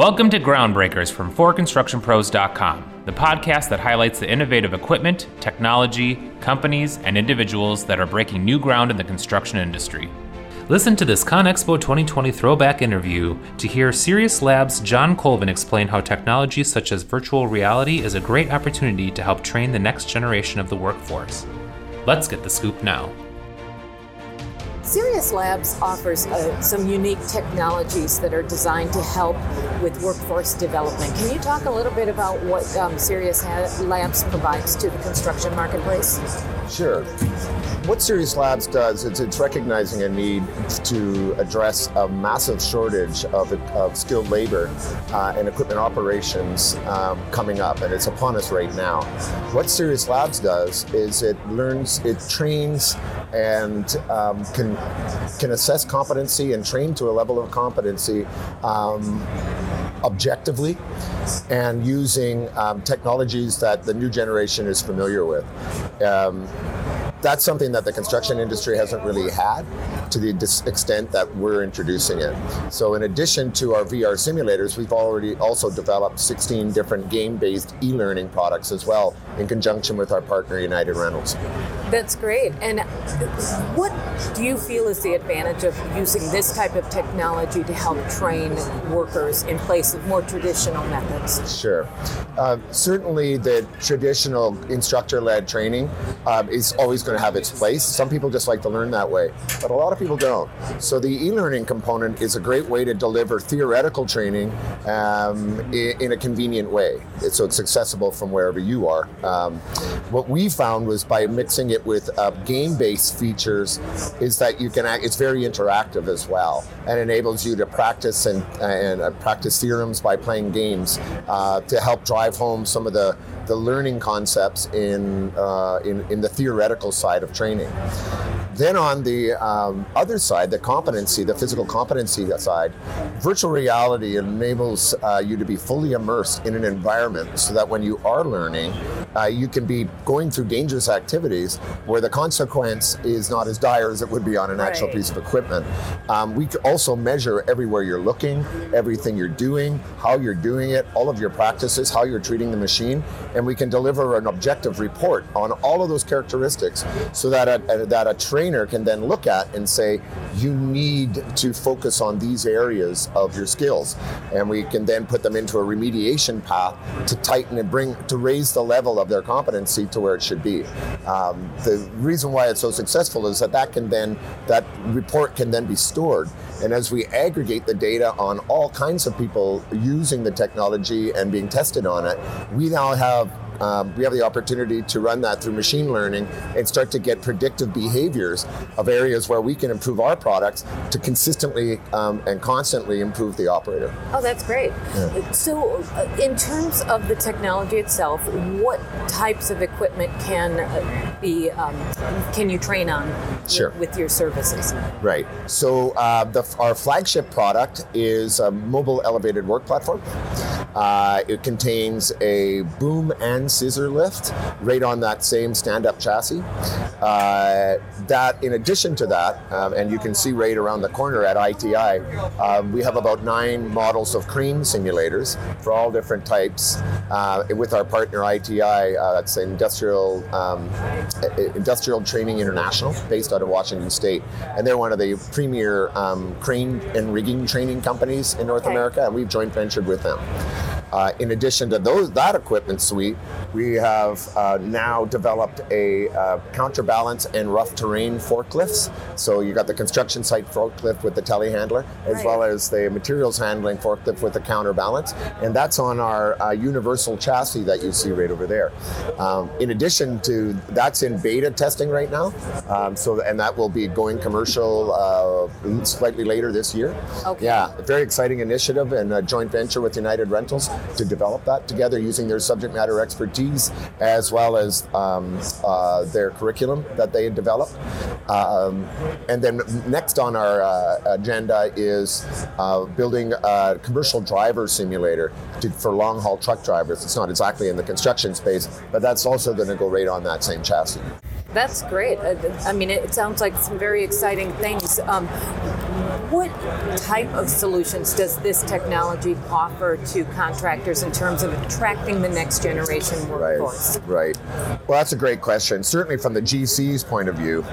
Welcome to Groundbreakers from ForConstructionPros.com, the podcast that highlights the innovative equipment, technology, companies, and individuals that are breaking new ground in the construction industry. Listen to this ConExpo 2020 throwback interview to hear Serious Labs' John Colvin explain how technology such as virtual reality is a great opportunity to help train the next generation of the workforce. Let's get the scoop now. Serious Labs offers uh, some unique technologies that are designed to help with workforce development. Can you talk a little bit about what um, Serious Labs provides to the construction marketplace? Sure. What Serious Labs does is it's recognizing a need to address a massive shortage of, of skilled labor uh, and equipment operations um, coming up, and it's upon us right now. What Serious Labs does is it learns, it trains, and um, can can assess competency and train to a level of competency um, objectively and using um, technologies that the new generation is familiar with. Um, that's something that the construction industry hasn't really had to the extent that we're introducing it. So in addition to our VR simulators, we've already also developed 16 different game-based e-learning products as well in conjunction with our partner United Rentals. That's great. And what do you feel is the advantage of using this type of technology to help train workers in place of more traditional methods? Sure. Uh, certainly the traditional instructor-led training um, is always going to have its place. Some people just like to learn that way, but a lot of people don't. So the e-learning component is a great way to deliver theoretical training um, in, in, a convenient way, so it's accessible from wherever you are. Um, what we found was by mixing it with uh, game-based features, is that you can act, it's very interactive as well, and enables you to practice and, and uh, practice theorems by playing games uh, to help drive home some of the the learning concepts in, uh, in, in the theoretical side of training. Then on the um, other side, the competency, the physical competency side, virtual reality enables uh, you to be fully immersed in an environment so that when you are learning, uh, you can be going through dangerous activities where the consequence is not as dire as it would be on an right. actual piece of equipment. Um, we also measure everywhere you're looking, everything you're doing, how you're doing it, all of your practices, how you're treating the machine, and we can deliver an objective report on all of those characteristics so that a, a that a trainer can then look at and say, you need to focus on these areas of your skills. And we can then put them into a remediation path to tighten and bring, to raise the level of their competency to where it should be. Um, the reason why it's so successful is that that can then, that report can then be stored. And as we aggregate the data on all kinds of people using the technology and being tested on it, we now have um, we have the opportunity to run that through machine learning and start to get predictive behaviors of areas where we can improve our products to consistently um, and constantly improve the operator. Oh, that's great. Yeah. So, uh, in terms of the technology itself, what types of equipment can uh, be um, can you train on sure. with, with your services? Right. So, uh, the, our flagship product is a mobile elevated work platform. Uh, it contains a boom and scissor lift right on that same stand-up chassis. Uh, that, in addition to that, um, and you can see right around the corner at ITI, um, we have about nine models of crane simulators for all different types. Uh, with our partner ITI, uh, that's Industrial um, Industrial Training International, based out of Washington State, and they're one of the premier um, crane and rigging training companies in North okay. America, and we've joint ventured with them. Uh, in addition to those that equipment suite, we have uh, now developed a uh, counterbalance and rough terrain forklifts. So you got the construction site forklift with the telehandler, as right. well as the materials handling forklift with the counterbalance, and that's on our uh, universal chassis that you see right over there. Um, in addition to that's in beta testing right now, um, so and that will be going commercial uh, slightly later this year. Okay. Yeah, very exciting initiative and a joint venture with United Rentals to develop that together using their subject matter expertise as well as um, uh, their curriculum that they had developed. Um, and then next on our uh, agenda is uh, building a commercial driver simulator to, for long haul truck drivers. It's not exactly in the construction space, but that's also going to go right on that same chassis. That's great. I mean, it sounds like some very exciting things. Um, What type of solutions does this technology offer to contractors in terms of attracting the next generation workforce? Right, right. Well, that's a great question. Certainly, from the GC's point of view,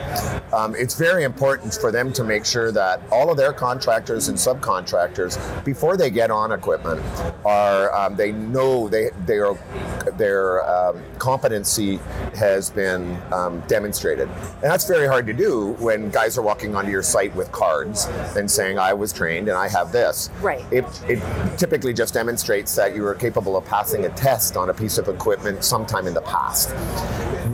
um, it's very important for them to make sure that all of their contractors and subcontractors, before they get on equipment, are um, they know they they are their um, competency has been um, demonstrated, and that's very hard to do when guys are walking onto your site with cards and saying, "I was trained and I have this." Right. It, it typically just demonstrates that you were capable of passing a test on a piece of equipment sometime in the past.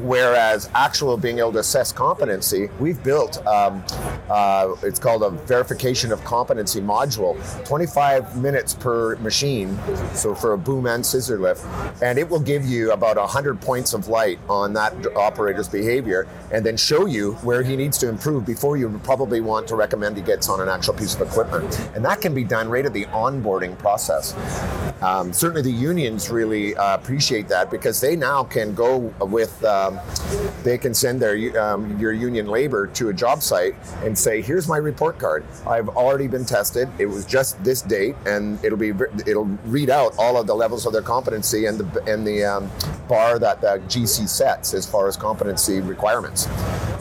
Whereas actual being able to assess competency, we've built um, uh, it's called a verification of competency module, 25 minutes per machine, so for a boom and scissor lift, and it will give you about 100 points of light on that operator's behavior, and then show you where he needs to improve before you probably want to recommend he gets on an actual piece of equipment, and that can be done right at the onboarding process. Um, certainly, the unions really uh, appreciate that because they now can go with, um, they can send their um, your union labor to a job site and say, "Here's my report card. I've already been tested. It was just this date, and it'll be it'll read out all of the levels of their competency and the and the um, bar that the GC sets as far as competency requirements."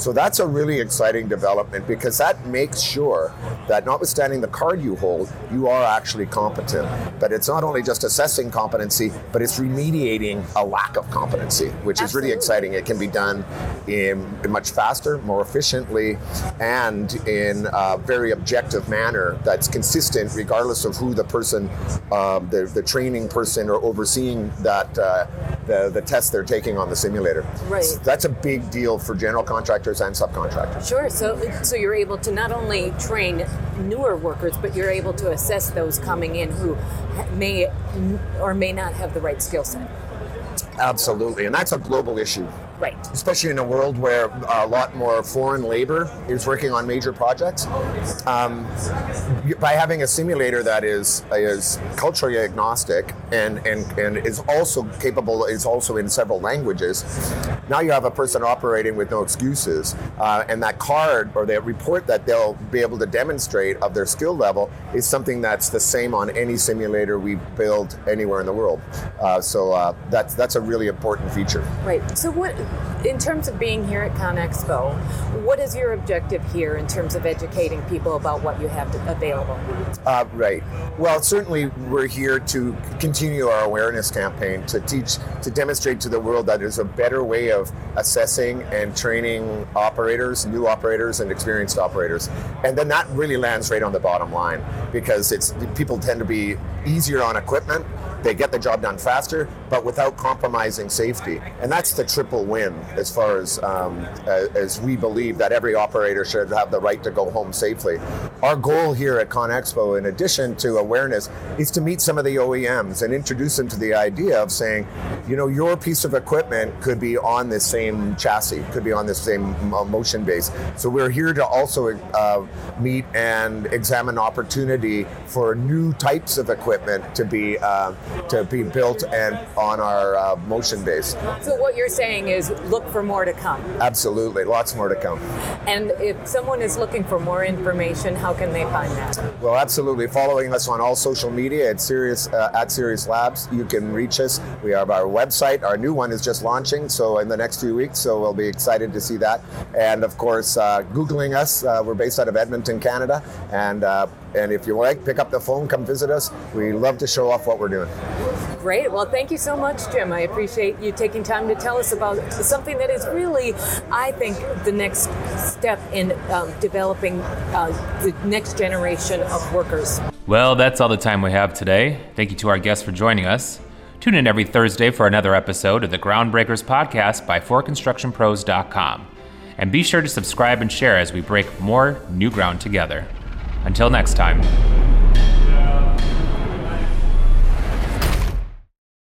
So that's a really exciting development because that makes sure that, notwithstanding the card you hold, you are actually competent. But it's not only just assessing competency, but it's remediating a lack of competency, which is really exciting. It can be done in, in much faster, more efficiently, and in a very objective manner that's consistent regardless of who the person, um, the, the training person or overseeing that uh, the, the test they're taking on the simulator. Right. So that's a big deal for general contractors and subcontractors. Sure. So, so you're able to not only train newer workers, but you're able to assess those coming in who may or may not have the right skill set. Absolutely, and that's a global issue. Right. especially in a world where a lot more foreign labor is working on major projects. Um, by having a simulator that is is culturally agnostic and, and, and is also capable, is also in several languages, now you have a person operating with no excuses. Uh, and that card or that report that they'll be able to demonstrate of their skill level is something that's the same on any simulator we build anywhere in the world. Uh, so uh, that's, that's a really important feature. Right. So, what, in terms of being here at ConExpo, what is your objective here in terms of educating people about what you have to, available? Uh, right. Well, certainly we're here to continue our awareness campaign to teach, to demonstrate to the world that there's a better way of assessing and training operators, new operators, and experienced operators. And then that really lands right on the bottom line because it's people tend to be easier on equipment. They get the job done faster, but without compromising safety, and that's the triple win as far as um, as, we believe that every operator should have the right to go home safely. Our goal here at ConExpo, in addition to awareness, is to meet some of the OEMs and introduce them to the idea of saying, you know, your piece of equipment could be on this same chassis, could be on this same uh, motion base. So we're here to also uh, meet and examine opportunity for new types of equipment to be uh, to be built and on our uh, motion base. So, what you're saying is look for more to come. Absolutely, lots more to come. And if someone is looking for more information, how can they find that? Well, absolutely. Following us on all social media at Serious uh, at Serious Labs, you can reach us. We have our website. Our new one is just launching, so in the next few weeks. So we'll be excited to see that. And of course, uh, googling us. Uh, we're based out of Edmonton, Canada, and uh, and if you like, pick up the phone, come visit us. We love to show off what we're doing. Great. Well, thank you so much, Jim. I appreciate you taking time to tell us about something that is really, I think, the next step in um, developing uh, the next generation of workers. Well, that's all the time we have today. Thank you to our guests for joining us. Tune in every Thursday for another episode of the Groundbreakers podcast by ForConstructionPros.com. And be sure to subscribe and share as we break more new ground together. Until next time.